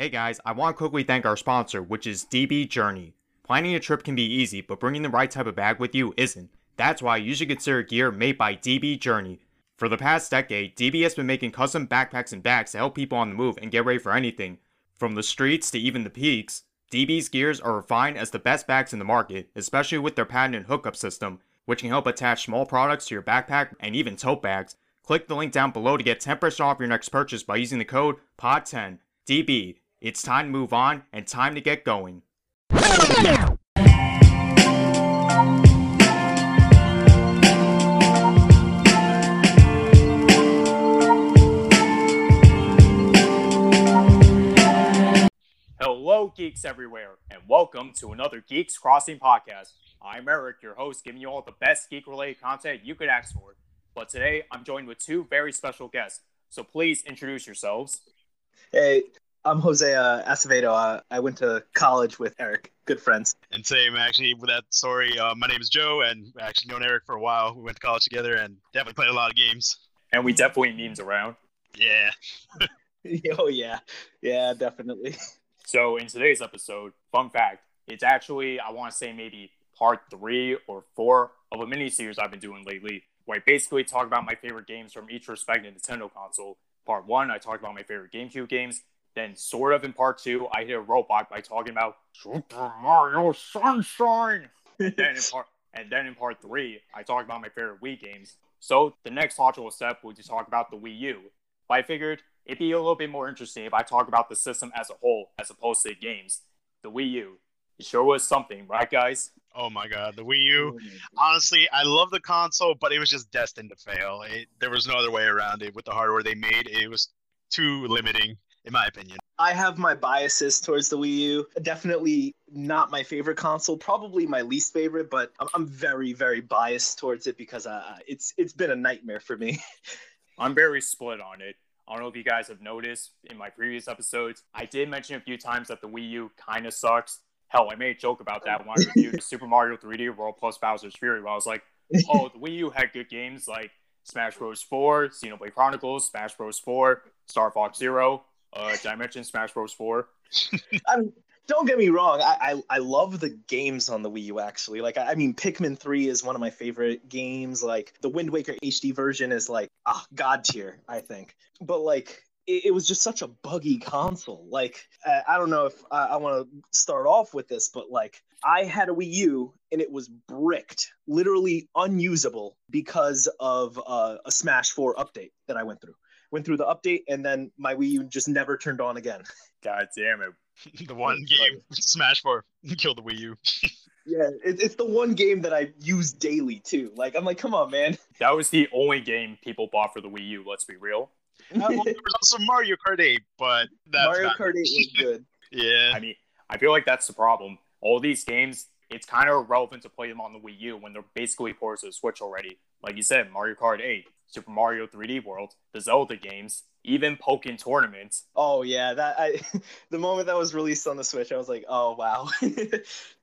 Hey guys, I want to quickly thank our sponsor, which is DB Journey. Planning a trip can be easy, but bringing the right type of bag with you isn't. That's why you should consider gear made by DB Journey. For the past decade, DB has been making custom backpacks and bags to help people on the move and get ready for anything. From the streets to even the peaks, DB's gears are refined as the best bags in the market, especially with their patented hookup system, which can help attach small products to your backpack and even tote bags. Click the link down below to get 10% off your next purchase by using the code POD10. DB, it's time to move on and time to get going. Hello, geeks everywhere, and welcome to another Geeks Crossing podcast. I'm Eric, your host, giving you all the best geek related content you could ask for. But today, I'm joined with two very special guests, so please introduce yourselves. Hey, I'm Jose uh, Acevedo. Uh, I went to college with Eric, good friends. And same, actually, with that story, uh, my name is Joe, and I actually known Eric for a while. We went to college together and definitely played a lot of games. And we definitely memes around. Yeah. oh, yeah. Yeah, definitely. So, in today's episode, fun fact, it's actually, I want to say maybe part three or four of a mini series I've been doing lately, where I basically talk about my favorite games from each respective Nintendo console. Part one, I talk about my favorite GameCube games. Then, sort of in part two, I hit a robot by talking about Super Mario Sunshine. then in part, and then in part three, I talk about my favorite Wii games. So the next logical step would be to talk about the Wii U. But I figured it'd be a little bit more interesting if I talk about the system as a whole as opposed to the games. The Wii U. It sure was something, right, guys? Oh my god, the Wii U. Mm-hmm. Honestly, I love the console, but it was just destined to fail. It, there was no other way around it with the hardware they made. It was too limiting, in my opinion. I have my biases towards the Wii U. Definitely not my favorite console, probably my least favorite, but I'm, I'm very, very biased towards it because uh, it's it's been a nightmare for me. I'm very split on it. I don't know if you guys have noticed in my previous episodes, I did mention a few times that the Wii U kind of sucks. Hell, I made a joke about that when I reviewed Super Mario 3D World plus Bowser's Fury, where I was like, oh, the Wii U had good games like Smash Bros. 4, Xenoblade Chronicles, Smash Bros. 4, Star Fox Zero. Uh, mention Smash Bros. 4? I mean, don't get me wrong. I, I, I love the games on the Wii U actually. Like I, I mean, Pikmin 3 is one of my favorite games. Like the Wind Waker HD version is like ah, god tier, I think. But like it, it was just such a buggy console. Like I don't know if I, I want to start off with this, but like I had a Wii U and it was bricked, literally unusable because of uh, a Smash 4 update that I went through. Went through the update and then my Wii U just never turned on again. God damn it. the one game, Smash 4, killed the Wii U. Yeah, it, it's the one game that I use daily too. Like I'm like, come on, man. That was the only game people bought for the Wii U, let's be real. Uh, well, there was also Mario Kart 8, but that's Mario not- Kart 8 was good. Yeah. I mean, I feel like that's the problem. All these games, it's kind of irrelevant to play them on the Wii U when they're basically ports to the Switch already. Like you said, Mario Kart 8, Super Mario 3D World, the Zelda games, even Pokken tournaments. Oh yeah, that I the moment that was released on the Switch, I was like, oh wow.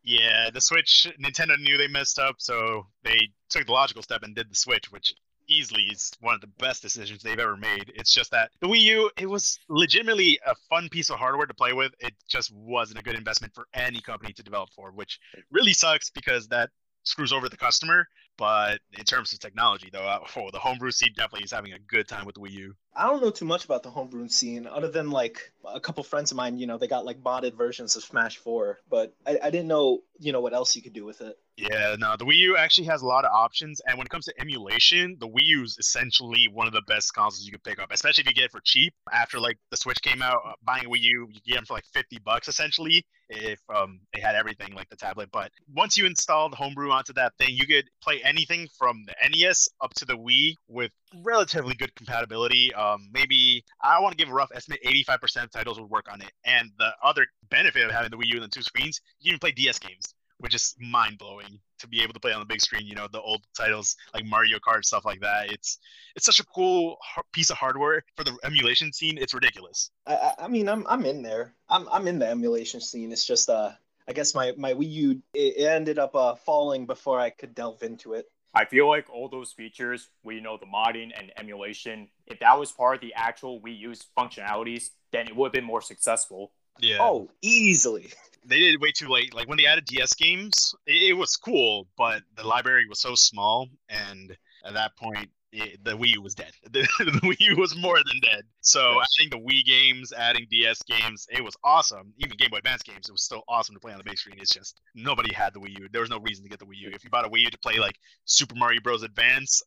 Yeah, the Switch, Nintendo knew they messed up, so they took the logical step and did the Switch, which easily is one of the best decisions they've ever made. It's just that the Wii U, it was legitimately a fun piece of hardware to play with. It just wasn't a good investment for any company to develop for, which really sucks because that screws over the customer. But in terms of technology, though, oh, the homebrew scene definitely is having a good time with Wii U. I don't know too much about the homebrew scene, other than like a couple friends of mine. You know, they got like modded versions of Smash Four, but I, I didn't know you know what else you could do with it. Yeah, no, the Wii U actually has a lot of options, and when it comes to emulation, the Wii U is essentially one of the best consoles you could pick up, especially if you get it for cheap. After like the Switch came out, uh, buying a Wii U, you get them for like fifty bucks essentially, if um it had everything like the tablet. But once you install the homebrew onto that thing, you could play anything from the NES up to the Wii with relatively good compatibility. Um, maybe I want to give a rough estimate: eighty-five percent of titles would work on it. And the other benefit of having the Wii U and the two screens, you can play DS games which is mind blowing to be able to play on the big screen. You know, the old titles like Mario Kart stuff like that. It's it's such a cool piece of hardware for the emulation scene. It's ridiculous. I, I, mean, I'm I'm in there. I'm I'm in the emulation scene. It's just uh, I guess my my Wii U it ended up uh falling before I could delve into it. I feel like all those features, we know the modding and emulation, if that was part of the actual Wii U's functionalities, then it would have been more successful. Yeah. Oh, easily. they did it way too late. Like when they added DS games, it, it was cool, but the library was so small, and at that point, it, the Wii U was dead. The, the Wii U was more than dead. So Yes. adding the Wii games, adding DS games, it was awesome. Even Game Boy Advance games, it was still awesome to play on the big screen. It's just nobody had the Wii U. There was no reason to get the Wii U. If you bought a Wii U to play like Super Mario Bros. Advance,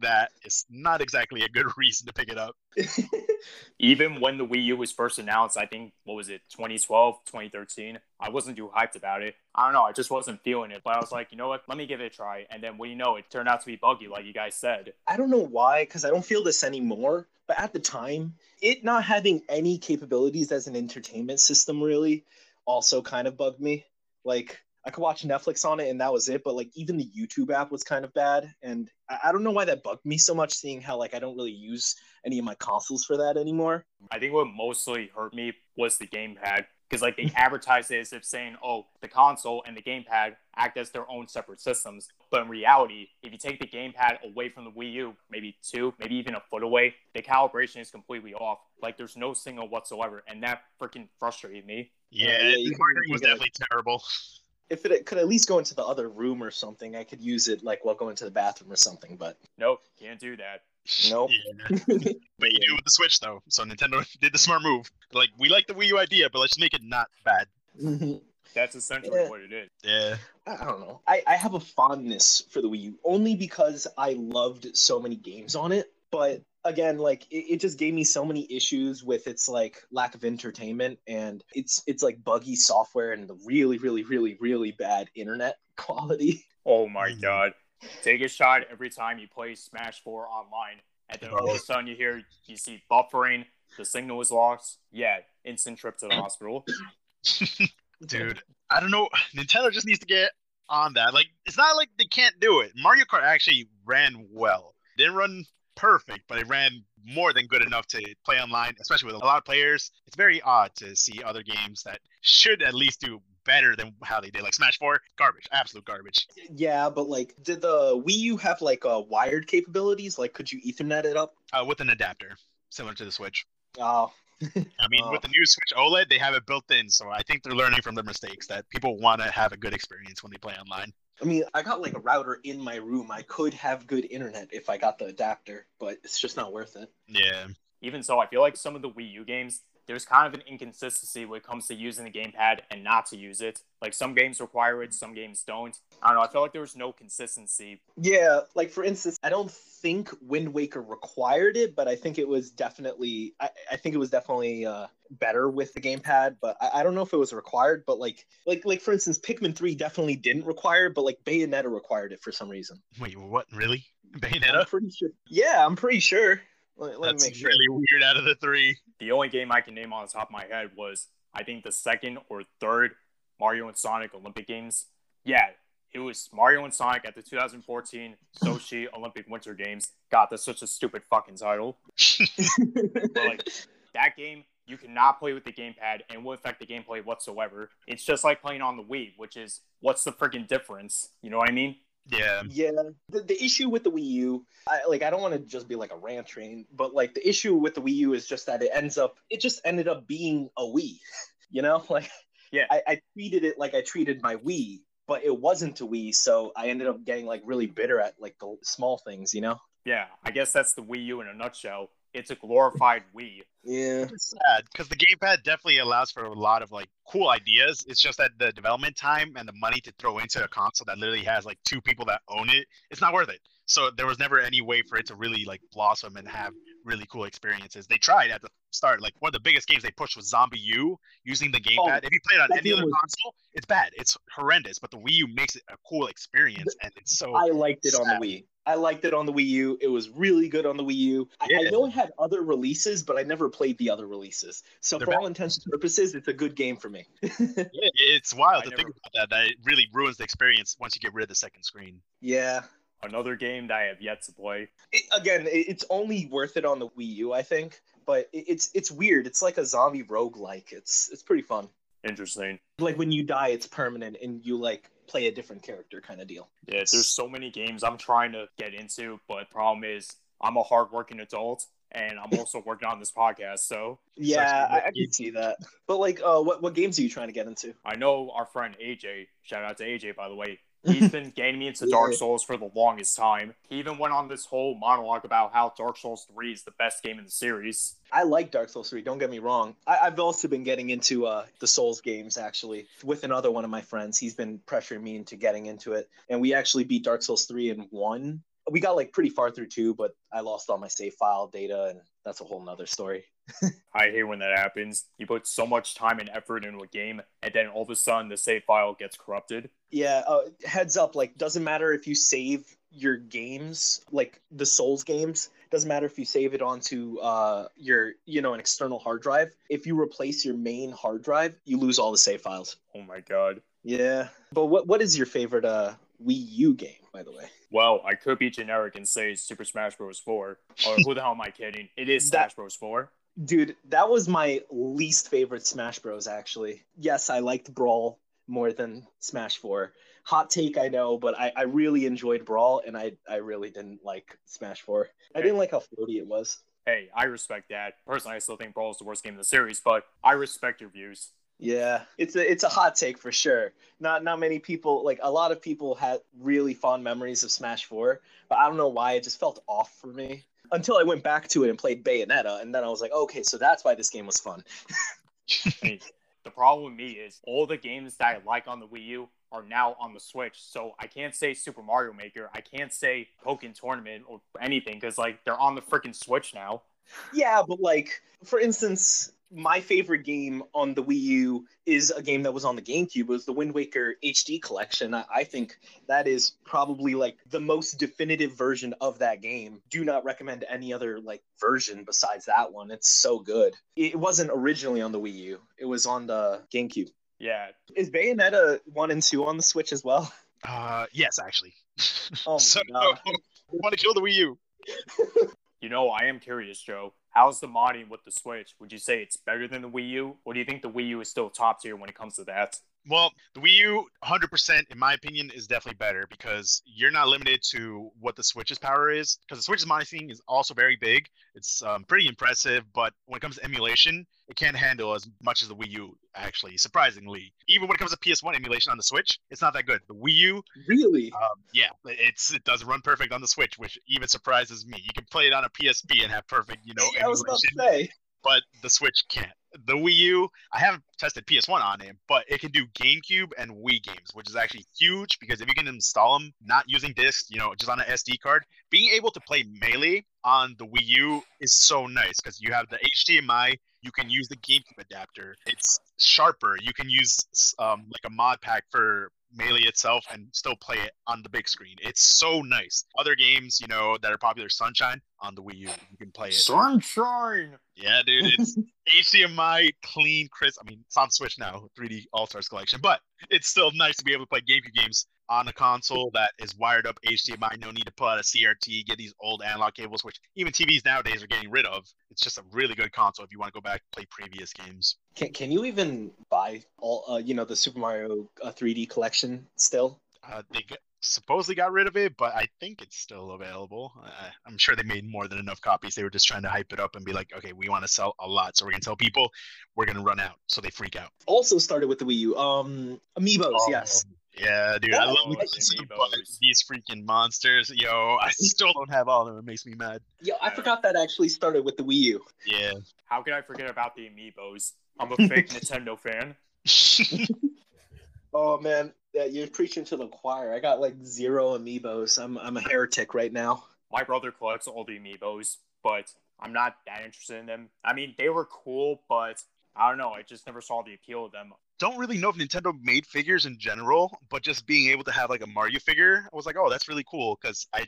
that is not exactly a good reason to pick it up. Even when the Wii U was first announced, I think, what was it, 2012, 2013, I wasn't too hyped about it. I don't know, I just wasn't feeling it. But I was like, you know what, let me give it a try. And then what do you know, it turned out to be buggy, like you guys said. I don't know why, because I don't feel this anymore. But at the time, it not having any capabilities as an entertainment system really also kind of bugged me. Like I could watch Netflix on it and that was it, but like even the YouTube app was kind of bad. And I, I don't know why that bugged me so much, seeing how like I don't really use any of my consoles for that anymore. I think what mostly hurt me was the gamepad. Because like they advertised it as if saying, oh, the console and the gamepad act as their own separate systems. But in reality, if you take the gamepad away from the Wii U, maybe two, maybe even a foot away, the calibration is completely off. Like there's no signal whatsoever. And that freaking frustrated me. Yeah, yeah, the you marketing was gotta- definitely terrible. If it could at least go into the other room or something, I could use it like while going to the bathroom or something. But Nope, can't do that. Nope. Yeah. But you do it with the Switch though, so Nintendo did the smart move. Like we like the Wii U idea, but let's just make it not bad. Mm-hmm. That's essentially Yeah. what it is. Yeah. I don't know. I, I have a fondness for the Wii U only because I loved so many games on it. But again, like it, it just gave me so many issues with its like lack of entertainment and it's it's like buggy software and the really, really, really, really bad internet quality. Oh my Mhm. god. Take a shot every time you play Smash 4 online. And then all of a sudden you hear you see buffering, the signal is lost. Yeah, instant trip to the hospital. Dude, I don't know. Nintendo just needs to get on that. Like, it's not like they can't do it. Mario Kart actually ran well. Didn't run perfect, but it ran more than good enough to play online, especially with a lot of players. It's very odd to see other games that should at least do better than how they did. Like Smash 4, garbage, absolute garbage. Yeah, but like did the Wii U have like uh, wired capabilities? Like could you Ethernet it up? Uh, with an adapter, similar to the Switch. Oh, I mean, Oh. with the new Switch OLED, they have it built in, so I think they're learning from their mistakes that people want to have a good experience when they play online. I mean, I got like a router in my room. I could have good internet if I got the adapter, but it's just not worth it. Yeah. Even so, I feel like some of the Wii U games, there's kind of an inconsistency when it comes to using the gamepad and not to use it. Like some games require it, some games don't. I don't know. I feel like there was no consistency. Yeah, like for instance, I don't think Wind Waker required it, but I think it was definitely I, I think it was definitely uh, better with the gamepad. But I, I don't know if it was required. But like like like for instance, Pikmin three definitely didn't require, it, but like Bayonetta required it for some reason. Wait, what? Really? Bayonetta? I'm Bayonetta? pretty sure. Yeah, I'm pretty sure. Let, let That's me make sure. really weird out of the three. The only game I can name on the top of my head was, I think, the second or third Mario and Sonic Olympic Games. Yeah, it was Mario and Sonic at the 2014 Sochi Olympic Winter Games. God, that's such a stupid fucking title. But like that game, you cannot play with the gamepad and it won't affect the gameplay whatsoever. It's just like playing on the Wii, which is what's the freaking difference? You know what I mean? Yeah. Yeah, the, the issue with the Wii U, I, like I don't want to just be like a rant train, but like the issue with the Wii U is just that it ends up, it just ended up being a Wii, you know, like Yeah. I, I treated it like I treated my Wii, but it wasn't a Wii, so I ended up getting like really bitter at like the small things, you know. Yeah, I guess that's the Wii U in a nutshell. It's a glorified Wii. Yeah, It's sad because the gamepad definitely allows for a lot of like cool ideas. It's just that the development time and the money to throw into a console that literally has like two people that own it, it's not worth it. So there was never any way for it to really like blossom and have really cool experiences. They tried at the start. Like one of the biggest games they pushed was ZombiU using the oh, gamepad. Oh, if you play it on any other was- console, it's bad. It's horrendous. But the Wii U makes it a cool experience, and it's so I liked it on the Wii. I liked it on the Wii U. It was really good on the Wii U. I, I Yeah. know it had other releases, but I never played the other releases. So They're for bad. all intents and purposes, it's a good game for me. Yeah, it's wild I to think about that. That it really ruins the experience once you get rid of the second screen. yeah. Another game that I have yet to play. it, again, it's only worth it on the Wii U, I think. But it's it's weird. It's like a zombie roguelike. It's it's pretty fun. Interesting. Like when you die, it's permanent, and you like play a different character, kind of deal. Yeah, there's so many games I'm trying to get into, but problem is I'm a hardworking adult and I'm also working on this podcast. So Yeah, I, I, can see that. But like, uh, what what games are you trying to get into? I know our friend AJ. Shout out to AJ, by the way. He's been getting me into Dark Souls for the longest time. He even went on this whole monologue about how Dark Souls 3 is the best game in the series. I like Dark Souls 3, don't get me wrong. I, I've also been getting into uh, the Souls games, actually, with another one of my friends. He's been pressuring me into getting into it. And we actually beat Dark Souls 3 in one. We got like pretty far through two, but I lost all my save file data, and that's a whole nother story. I hate when that happens. You put so much time and effort into a game, and then all of a sudden the save file gets corrupted. Yeah, uh, heads up, like, doesn't matter if you save your games, like the Souls games, doesn't matter if you save it onto uh, your, you know, an external hard drive. If you replace your main hard drive, you lose all the save files. Oh my god. Yeah. But what what is your favorite uh Wii U game, by the way? Well, I could be generic and say Super Smash Bros. 4. Or who the hell am I kidding? It is That- Smash Bros. 4. Dude, that was my least favorite Smash Bros. Actually, yes, I liked Brawl more than Smash Four. Hot take, I know, but I, I really enjoyed Brawl, and I I really didn't like Smash Four. I didn't like how floaty it was. Hey, I respect that. Personally, I still think Brawl is the worst game in the series, but I respect your views. Yeah, it's a it's a hot take for sure. Not not many people like a lot of people had really fond memories of Smash Four, but I don't know why it just felt off for me until I went back to it and played Bayonetta, and then I was like, okay, so that's why this game was fun. The problem with me is all the games that I like on the Wii U are now on the Switch. So I can't say Super Mario Maker. I can't say Pokken Tournament or anything because like they're on the freaking Switch now. Yeah, but like for instance, my favorite game on the Wii U is a game that was on the GameCube. It was the Wind Waker HD collection. I, I think that is probably like the most definitive version of that game. Do not recommend any other like version besides that one. It's so good. It wasn't originally on the Wii U. It was on the GameCube. Yeah, Is Bayonetta one and two on the Switch as well? Uh, yes, actually. Oh my so, God. Want to kill the Wii U. you know I am curious, Joe. How's the modding with the Switch? Would you say it's better than the Wii U, or do you think the Wii U is still top tier when it comes to that? Well, the Wii U, 100%, in my opinion, is definitely better because you're not limited to what the Switch's power is. Because the Switch's monitoring is also very big. It's um, pretty impressive, but when it comes to emulation, it can't handle as much as the Wii U, actually, surprisingly. Even when it comes to PS1 emulation on the Switch, it's not that good. The Wii U, Really? um, yeah, it's it doesn't run perfect on the Switch, which even surprises me. You can play it on a PSP and have perfect, you know, I was about emulation to say. But the Switch can't. The Wii U, I haven't tested PS1 on it, but it can do GameCube and Wii games, which is actually huge because if you can install them not using discs, you know, just on an SD card, being able to play Melee on the Wii U is so nice because you have the HDMI, you can use the GameCube adapter. It's sharper. You can use um, like a mod pack for Melee itself and still play it on the big screen. It's so nice. Other games, you know, that are popular, Sunshine on the Wii U, you can play it. Sunshine. Yeah, dude, it's HDMI clean, crisp. I mean, it's on Switch now, 3D All Stars Collection, but it's still nice to be able to play GameCube games on a console that is wired up HDMI. No need to pull out a CRT, get these old analog cables, which even TVs nowadays are getting rid of. It's just a really good console if you want to go back play previous games. Can, can you even buy all uh, you know the Super Mario uh, 3D collection still? Uh, they g supposedly got rid of it, but I think it's still available. Uh, I'm sure they made more than enough copies. They were just trying to hype it up and be like, okay, we want to sell a lot, so we're gonna tell people we're gonna run out, so they freak out. Also started with the Wii U. Um, Amiibos, Oh, yes. Yeah, dude, I love these, amiibos. these freaking monsters. Yo, I still don't have all of them. It makes me mad. Yo, I forgot that actually started with the Wii U. Yeah. How could I forget about the amiibos? I'm a fake Nintendo fan. Oh man, yeah, you're preaching to the choir. I got like zero Amiibos. I'm I'm a heretic right now. My brother collects all the amiibos, but I'm not that interested in them. I mean, they were cool, but I don't know. I just never saw the appeal of them. don't really know if Nintendo made figures in general, but just being able to have like a Mario figure, I was like, oh, that's really cool because I.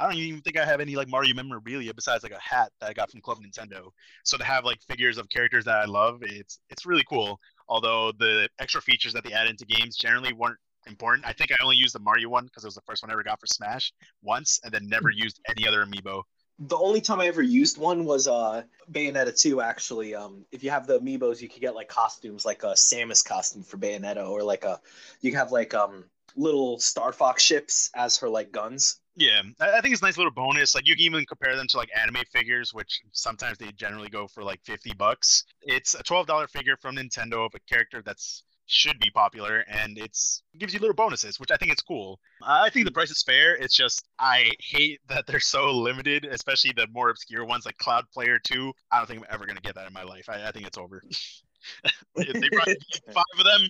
I don't even think I have any like Mario memorabilia besides like a hat that I got from Club Nintendo. So to have like figures of characters that I love, it's it's really cool. Although the extra features that they add into games generally weren't important. I think I only used the Mario one because it was the first one I ever got for Smash once, and then never used any other amiibo. The only time I ever used one was uh Bayonetta 2 actually. Um if you have the amiibos you could get like costumes like a Samus costume for Bayonetta or like a you can have like um little Star Fox ships as her like guns. Yeah, I think it's a nice little bonus. Like you can even compare them to like anime figures, which sometimes they generally go for like fifty bucks. It's a twelve dollar figure from Nintendo of a character that's should be popular, and it's gives you little bonuses, which I think is cool. I think the price is fair. It's just I hate that they're so limited, especially the more obscure ones like Cloud Player Two. I don't think I'm ever gonna get that in my life. I, I think it's over. if they brought five of them,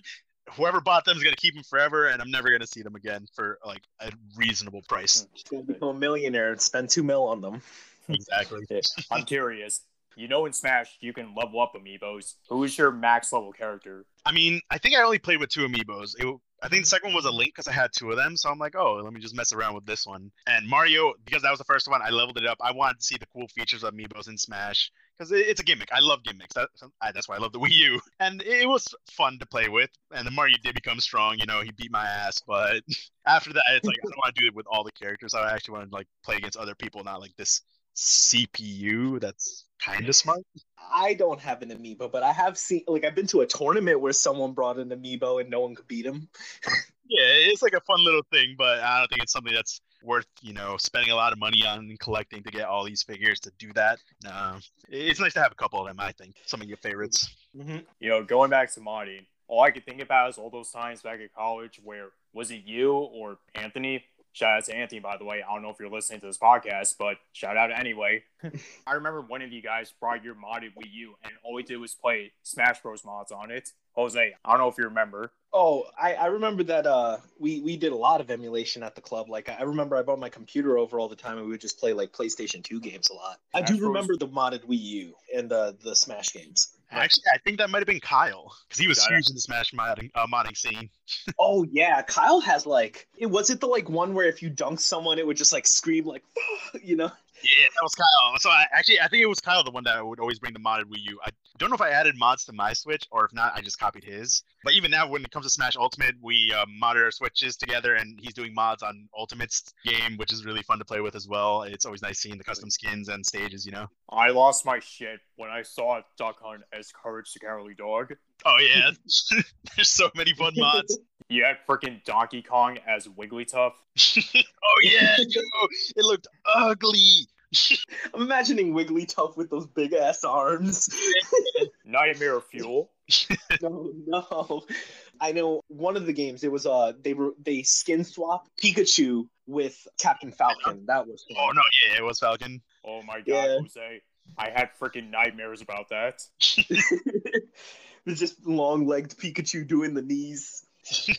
whoever bought them is gonna keep them forever, and I'm never gonna see them again for like a reasonable price. Gonna become a millionaire and spend two mil on them. Exactly. I'm curious. You know, in Smash, you can level up amiibos. Who is your max level character? I mean, I think I only played with two amiibos. It, I think the second one was a Link because I had two of them. So I'm like, oh, let me just mess around with this one. And Mario, because that was the first one, I leveled it up. I wanted to see the cool features of amiibos in Smash because it's a gimmick. I love gimmicks. That's why I love the Wii U. And it was fun to play with. And then Mario did become strong. You know, he beat my ass. But after that, it's like I don't want to do it with all the characters. I actually want to like play against other people, not like this CPU that's kind of smart. I don't have an amiibo, but I have seen like I've been to a tournament where someone brought an amiibo and no one could beat him. Yeah, it's like a fun little thing, but I don't think it's something that's worth you know spending a lot of money on collecting to get all these figures to do that. No, it's nice to have a couple of them. I think some of your favorites. Mm-hmm. You know, going back to modding, all I could think about is all those times back at college where was it you or Anthony? Shout out to Anthony, by the way. I don't know if you're listening to this podcast, but shout out anyway. I remember one of you guys brought your modded Wii U, and all we did was play Smash Bros. mods on it. Jose, I don't know if you remember. Oh, I, I remember that uh we we did a lot of emulation at the club. Like I remember I brought my computer over all the time and we would just play like PlayStation 2 games a lot. I do Bros. remember the modded Wii U and the the Smash games. Actually, I think that might have been Kyle because he was Got it. in the Smash modding, uh, modding scene. Oh yeah, Kyle has like it was it the like one where if you dunk someone it would just like scream like you know. Yeah, that was Kyle. So I, actually, I think it was Kyle the one that would always bring the modded Wii U. I don't know if I added mods to my Switch or if not, I just copied his. But even now, when it comes to Smash Ultimate, we uh, modded our Switches together, and he's doing mods on Ultimate's game, which is really fun to play with as well. It's always nice seeing the custom skins and stages, you know. I lost my shit when I saw Duck Hunt as Courage the Cowardly Dog. Oh yeah, there's so many fun mods. You had freaking Donkey Kong as Wigglytuff. oh yeah, yo, it looked ugly. I'm imagining Wigglytuff with those big ass arms. Nightmare Fuel. no, no. I know one of the games. It was uh they were they skin swap Pikachu with Captain Falcon. That was fun. Oh no, yeah, it was Falcon. Oh my god, Yeah. Jose. I had freaking nightmares about that. It was just long legged Pikachu doing the knees.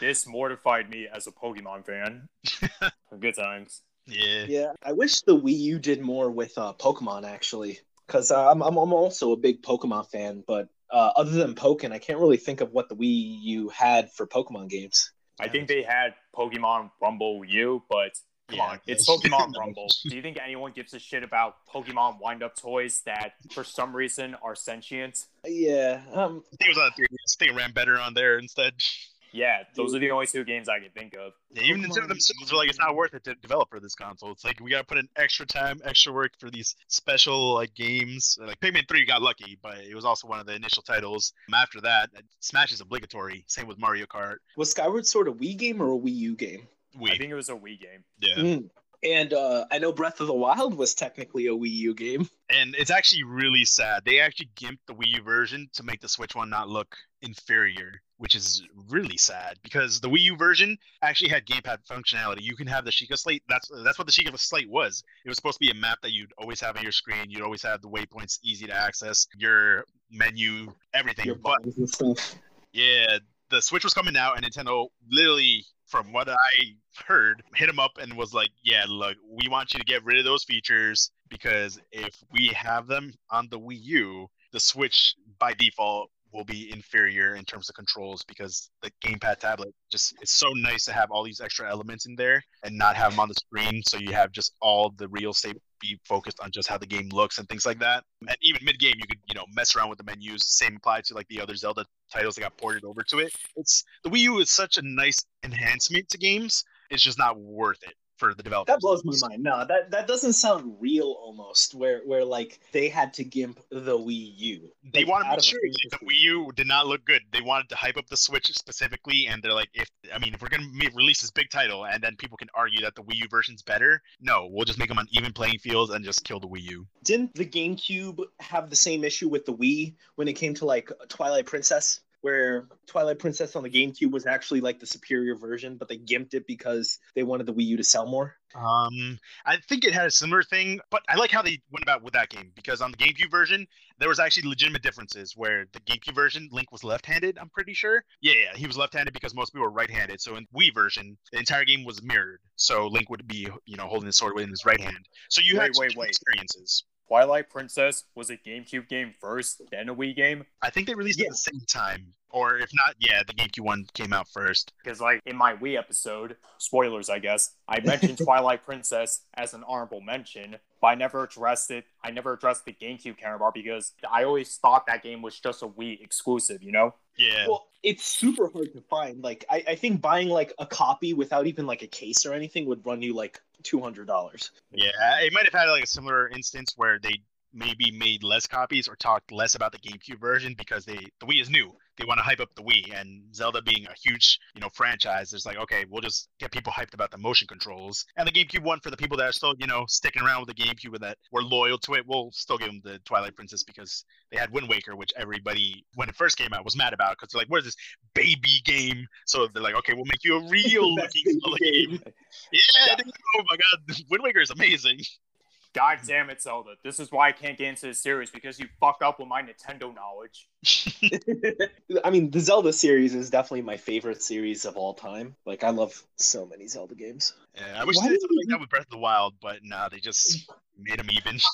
This mortified me as a Pokemon fan. Good times. Yeah. Yeah, I wish the Wii U did more with uh, Pokemon actually, because uh, I'm, I'm I'm also a big Pokemon fan. But uh, other than Pokken, I can't really think of what the Wii U had for Pokemon games. I think they had Pokemon Rumble U, but come Yeah, on, it's. Pokemon Rumble. Do you think anyone gives a shit about Pokemon wind up toys that for some reason are sentient? Yeah, um, I think it was on 3DS. I think it ran better on there instead. Yeah, those are the only two games I can think of. Yeah, even Pokemon- Nintendo themselves are like, it's not worth it to develop for this console. It's like we gotta put in extra time, extra work for these special like games. Like Pikmin Three got lucky, but it was also one of the initial titles. After that, Smash is obligatory. Same with Mario Kart. was Skyward Sword a Wii game or a Wii U game? I think it was a Wii game. Yeah. Mm. And uh, I know Breath of the Wild was technically a Wii U game. And it's actually really sad. They actually gimped the Wii U version to make the Switch one not look inferior, which is really sad because the Wii U version actually had gamepad functionality. You can have the Sheikah Slate. That's that's what the Sheikah Slate was. It was supposed to be a map that you'd always have on your screen. You'd always have the waypoints easy to access, your menu, everything. Your but buttons and stuff. yeah, the Switch was coming out, and Nintendo literally, from what I heard, hit him up and was like, "Yeah, look, we want you to get rid of those features because if we have them on the Wii U, the Switch by default will be inferior in terms of controls because the gamepad tablet just it's so nice to have all these extra elements in there and not have them on the screen. So you have just all the real estate be focused on just how the game looks and things like that. And even mid game you could you know mess around with the menus. Same applied to like the other zelda titles that got ported over to it. It's the wii u is such a nice enhancement to games. It's just not worth it for the developers. That blows my mind. No, that that doesn't sound real almost. Where where like they had to gimp the Wii U. They Like, wanted to make sure the. Wii U did not look good. They wanted to hype up the Switch specifically, and they're like, if I mean, if we're gonna release this big title, and then people can argue that the Wii U version's better, no, we'll just make them on even playing fields and just kill the Wii U. Didn't the GameCube have the same issue with the Wii when it came to like Twilight Princess? Where Twilight Princess on the GameCube was actually like the superior version, but they gimped it because they wanted the Wii U to sell more. Um, I think it had a similar thing, but I like how they went about with that game because on the GameCube version, there was actually legitimate differences where the GameCube version, Link was left-handed. I'm pretty sure. Yeah, yeah, he was left-handed because most people were right-handed. So in Wii version, the entire game was mirrored. So Link would be, you know, holding the sword in his right hand. So you had Wait, wait, two wait. experiences. Twilight Princess was a GameCube game first, then a Wii game. I think they released it at the same time, or if not, yeah, the GameCube one came out first. Because, like, in my Wii episode, spoilers, I guess, I mentioned Twilight Princess as an honorable mention, but I never addressed it. I never addressed the GameCube counterpart because I always thought that game was just a Wii exclusive, you know? Yeah. Well, it's super hard to find. Like, I, I think buying like a copy without even like a case or anything would run you like two hundred dollars. Yeah, it might have had like a similar instance where they maybe made less copies or talked less about the GameCube version because they the Wii is new. They want to hype up the Wii, and Zelda being a huge you know franchise, it's like okay, we'll just get people hyped about the motion controls. And the GameCube one for the people that are still you know sticking around with the GameCube and that were loyal to it, we'll still give them the Twilight Princess because they had Wind Waker, which everybody when it first came out was mad about because they're like, "Where's this baby game? So they're like, okay, we'll make you a real looking game. Yeah, dude, oh my god, Wind Waker is amazing. God damn it, Zelda. This is why I can't get into this series because you fuck up with my Nintendo knowledge. I mean, the Zelda series is definitely my favorite series of all time. Like, I love so many Zelda games. Yeah, I wish Why they did did something like that with Breath of the Wild, but nah, they just made them even.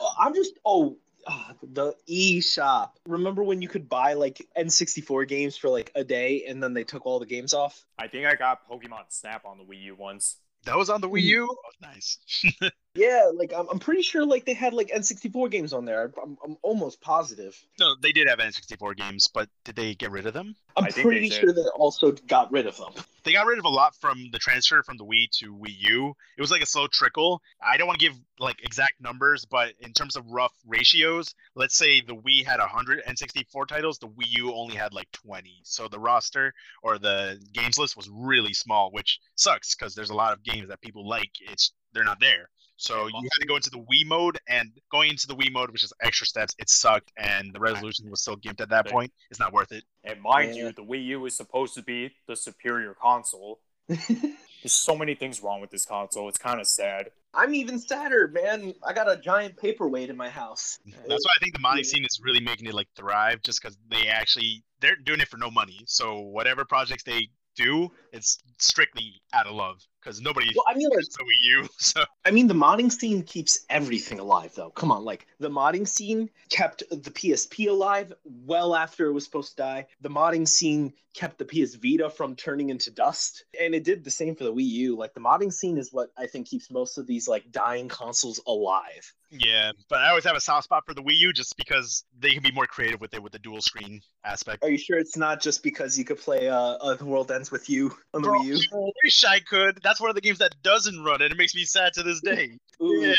Oh, I'm just oh. ah, the eShop. Remember when you could buy like N64 games for like a day and then they took all the games off? I think I got Pokemon Snap on the Wii U once. that was on the Wii U. Oh, nice. Yeah, like I'm, I'm pretty sure like they had like N64 games on there. I'm, I'm almost positive. no, they did have N64 games, but did they get rid of them? I'm I think they pretty did. sure they also got rid of them. They got rid of a lot from the transfer from the Wii to Wii U. It was like a slow trickle. I don't want to give like exact numbers, but in terms of rough ratios, let's say the Wii had 100 N64 titles, the Wii U only had like 20. So the roster or the games list was really small, which sucks because there's a lot of games that people like. It's they're not there. So you had to go into the Wii mode, and going into the Wii mode, which is extra steps, it sucked, and the resolution was still gimped at that point. It's not worth it. And mind Yeah. you, the Wii U is supposed to be the superior console. There's so many things wrong with this console. It's kind of sad. I'm even sadder, man. I got a giant paperweight in my house. That's why I think the modding Yeah. scene is really making it like thrive, just because they actually they're doing it for no money. So whatever projects they do, it's strictly out of love because nobody Well, I mean, like, Wii U. So I mean, the modding scene keeps everything alive, though. Come on, like the modding scene kept the PSP alive well after it was supposed to die. The modding scene kept the PS Vita from turning into dust, and it did the same for the Wii U. Like the modding scene is what I think keeps most of these like dying consoles alive. Yeah, but I always have a soft spot for the Wii U just because they can be more creative with it with the dual screen aspect. Are you sure it's not just because you could play uh, uh The World Ends with You on the Bro, Wii U? I wish I could. That's one of the games that doesn't run, and it makes me sad to this day. Yeah,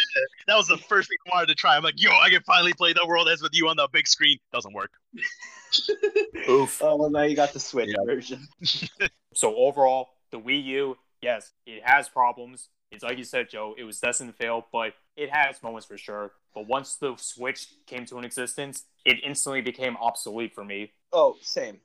that was the first thing I wanted to try. I'm like, yo, I can finally play The World Ends with You on the big screen. Doesn't work. Oof. Oh, well, now you got the Switch Yeah. version. So overall, the Wii U, yes, it has problems. It's like you said, Joe, it was destined to fail, but it has moments for sure. But once the Switch came to an existence, it instantly became obsolete for me. Oh, same.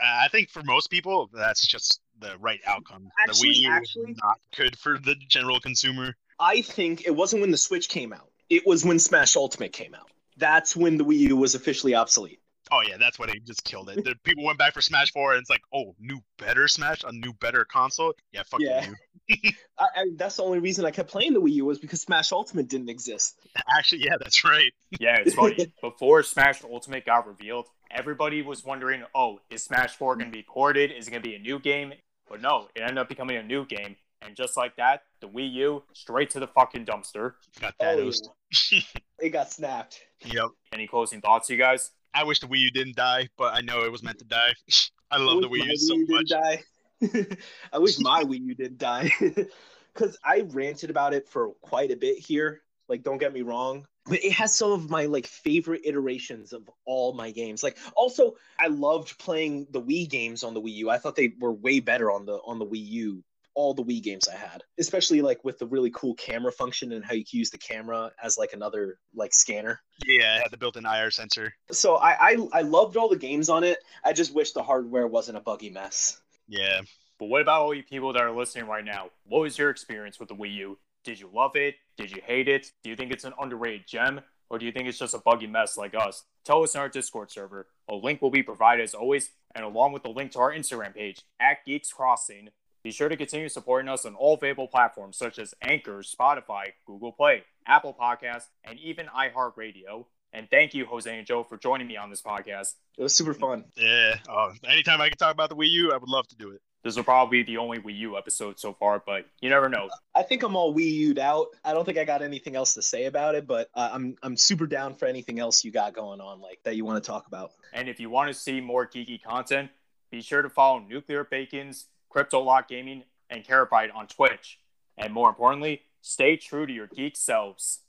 Uh, I think for most people, that's just the right outcome. Actually- the Wii U actually- is not good for the general consumer. I think it wasn't when the Switch came out. It was when Smash Ultimate came out. That's when the Wii U was officially obsolete. Oh yeah, that's what they just killed it. The people went back for Smash Four, and it's like, oh, new better Smash, a new better console. Yeah, fuck Yeah. you. I, I, that's the only reason I kept playing the Wii U was because Smash Ultimate didn't exist. Actually, yeah, that's right. Yeah, it's funny. Before Smash Ultimate got revealed, everybody was wondering, oh, is Smash 4 going to be ported? Is it going to be a new game? But no, it ended up becoming a new game. And just like that, the Wii U, straight to the fucking dumpster. Got Oh, It got snapped. Yep. Any closing thoughts, you guys? I wish the Wii U didn't die, but I know it was meant to die. I love the Wii U so Wii U much. die. I wish my Wii U didn't die. because I ranted about it for quite a bit here. Like, don't get me wrong, but it has some of my like favorite iterations of all my games. Like, also, I loved playing the Wii games on the Wii U. I thought they were way better on the on the Wii U. All the Wii games I had, especially like with the really cool camera function and how you can use the camera as like another like scanner. Yeah, it had the built-in IR sensor. So I, I I loved all the games on it. I just wish the hardware wasn't a buggy mess. Yeah. But what about all you people that are listening right now? What was your experience with the Wii U? Did you love it? Did you hate it? Do you think it's an underrated gem? Or do you think it's just a buggy mess like us? Tell us in our Discord server. A link will be provided as always, and along with the link to our Instagram page at Geeks Crossing. Be sure to continue supporting us on all available platforms such as Anchor, Spotify, Google Play, Apple Podcasts, and even iHeartRadio. And thank you, Jose and Joe, for joining me on this podcast. It was super fun. Yeah. Oh, anytime I can talk about the Wii U, I would love to do it. This will probably be the only Wii U episode so far, but you never know. I think I'm all Wii U'd out. I don't think I got anything else to say about it, but uh, I'm I'm super down for anything else you got going on, like that you want to talk about. And if you want to see more geeky content, be sure to follow Nuclear Bacon's, Crypto Lock Gaming, and Carabyte on Twitch. And more importantly, stay true to your geek selves.